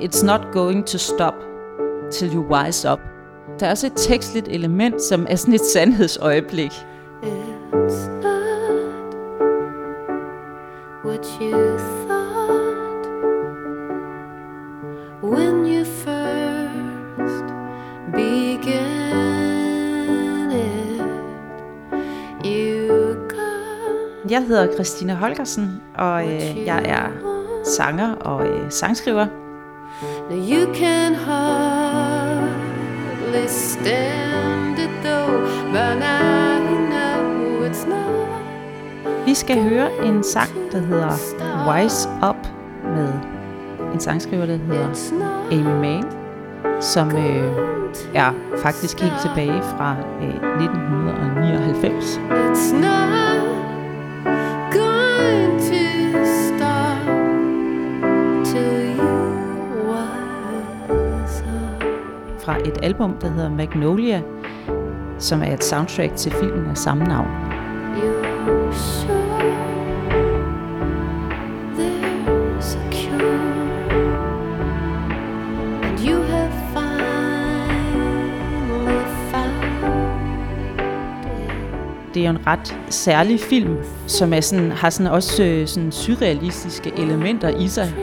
It's not going to stop till you wise up. Der er også et tekstligt element, som er sådan et sandhedsøjeblik. It's not what you thought when you first began it. You got Jeg hedder Christina Holgersen, og øh, jeg er sanger og øh, sangskriver. Now you can hardly stand it though, but now you know it's not. Vi skal høre en sang, der hedder Wise Up, med en sangskriver, der hedder Amy Mann, som øh, er faktisk helt tilbage fra øh, 1999. It's not fra et album, der hedder Magnolia, som er et soundtrack til filmen af samme navn. You it. Det er jo en ret særlig film, som er sådan, har sådan også øh, sådan surrealistiske elementer i sig.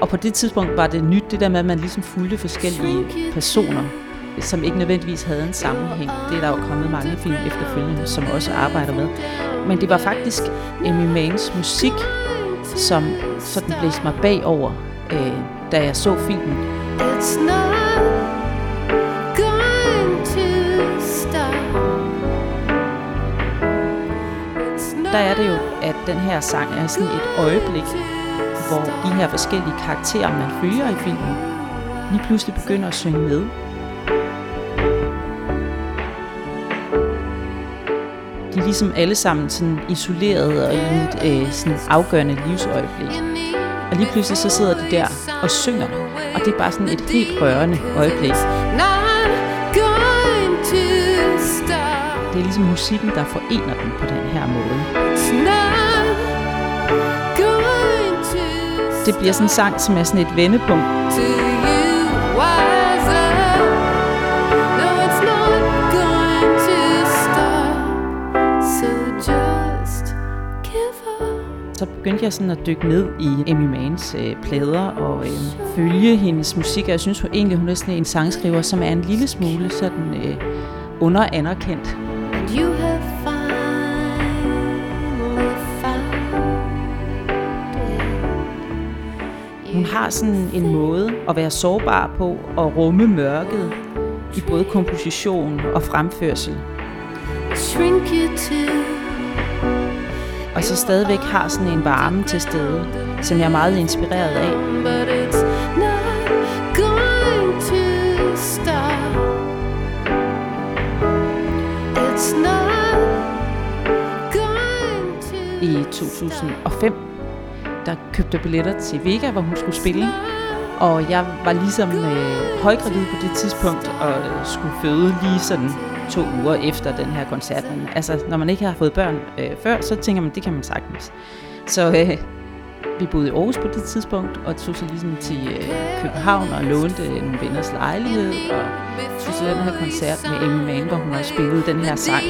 Og på det tidspunkt var det nyt, det der med, at man ligesom fulgte forskellige personer, som ikke nødvendigvis havde en sammenhæng. Det er der jo kommet mange film efterfølgende, som også arbejder med. Men det var faktisk Amy Manns musik, som sådan blæste mig bagover, øh, da jeg så filmen. It's not Der er det jo, at den her sang er sådan et øjeblik, hvor de her forskellige karakterer, man følger i filmen, lige pludselig begynder at synge med. De er ligesom alle sammen sådan isoleret og i et øh, sådan afgørende livsøjeblik. Og lige pludselig så sidder de der og synger, og det er bare sådan et helt rørende øjeblik. going to stop. Det er ligesom musikken, der forener dem på den her måde. Going to Det bliver sådan en sang, som er sådan et vendepunkt så begyndte jeg sådan at dykke ned i Amy Manns øh, plader og øh, følge hendes musik. Og jeg synes hun, egentlig, hun er sådan en sangskriver, som er en lille smule sådan øh, underanerkendt. You have. Hun har sådan en måde at være sårbar på og rumme mørket i både komposition og fremførsel. Shrink you to Og så stadigvæk har sådan en varme til stede, som jeg er meget inspireret af. I 2005, der købte jeg billetter til Vega, hvor hun skulle spille. Og jeg var ligesom øh, højgravid på det tidspunkt, og øh, skulle føde lige sådan to uger efter den her koncert. Men altså, når man ikke har fået børn øh, før, så tænker man, det kan man sagtens. Så øh, vi boede i Aarhus på det tidspunkt, og tog så ligesom til øh, København og lånte øh, en venners lejlighed, og tog til den her koncert med Amy Mann, hvor hun har spillet den her sang.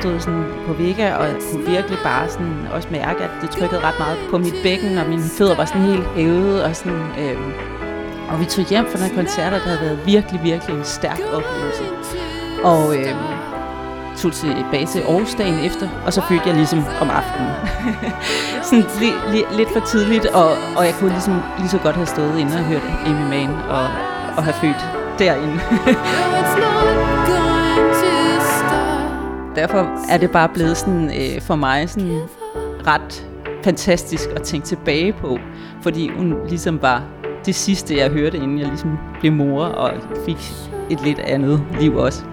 Stod sådan på Vega, og jeg kunne virkelig bare sådan også mærke, at det trykkede ret meget på mit bækken, og mine fødder var sådan helt hævet, og sådan... Øh, og vi tog hjem fra den koncert, og det havde været virkelig, virkelig en stærk oplevelse. Og øh, tog tilbage til Aarhus dagen efter, og så fødte jeg ligesom om aftenen. sådan li, li, lidt for tidligt, og, og jeg kunne ligesom lige så godt have stået inde og hørt Amy Mann og, og have født derinde. Derfor er det bare blevet sådan øh, for mig sådan ret fantastisk at tænke tilbage på, fordi hun ligesom var det sidste, jeg hørte, inden jeg ligesom blev mor og fik et lidt andet liv også.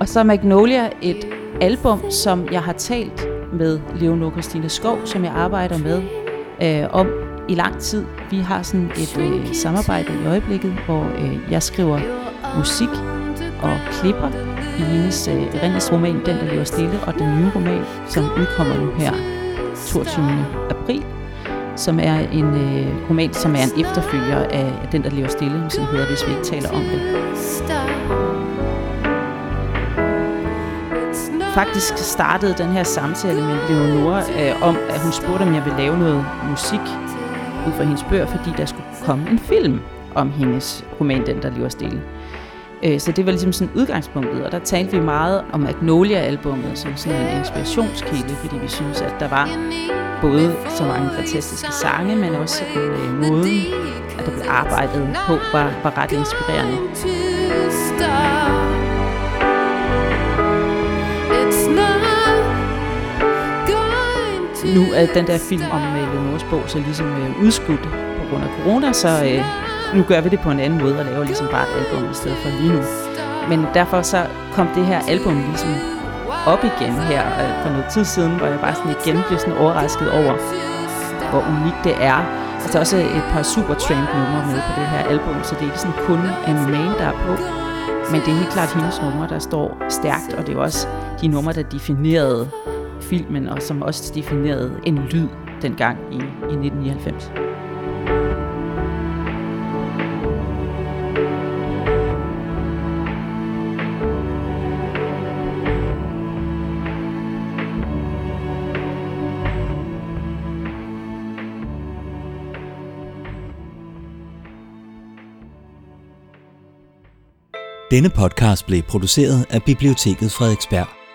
Og så er Magnolia et album, som jeg har talt med Leonor Christine Skov, som jeg arbejder med, øh, om i lang tid. Vi har sådan et øh, samarbejde i øjeblikket, hvor øh, jeg skriver musik og klipper i hendes øh, erindringsroman Den, der lever stille, og den nye roman, som udkommer nu her 22. april, som er en øh, roman, som er en efterfølger af Den, der lever stille, som hedder Hvis vi ikke taler om det. Faktisk startede den her samtale med Leonora øh, om, at hun spurgte, om jeg ville lave noget musik ud fra hendes bøger, fordi der skulle komme en film om hendes roman Den, der lever stille. Øh, så det var ligesom sådan udgangspunktet, og der talte vi meget om Magnolia-albummet som sådan en inspirationskilde, fordi vi synes, at der var både så mange fantastiske sange, men også sådan, øh, måden, at der blev arbejdet på, var, var ret inspirerende. Nu er den der film om øh, Leonores bog så ligesom øh, udskudt på grund af corona, så øh, nu gør vi det på en anden måde og laver ligesom bare et album i stedet for lige nu. Men derfor så kom det her album ligesom op igen her øh, for noget tid siden, hvor jeg bare sådan igen blev sådan overrasket over, hvor unikt det er. Altså også et par Supertramp numre med på det her album, så det er ikke sådan kun en main, der er på. Men det er helt klart hendes numre, der står stærkt, og det er også de numre, der definerede filmen, og som også definerede en lyd dengang i, i 1999. Denne podcast blev produceret af Biblioteket Frederiksberg.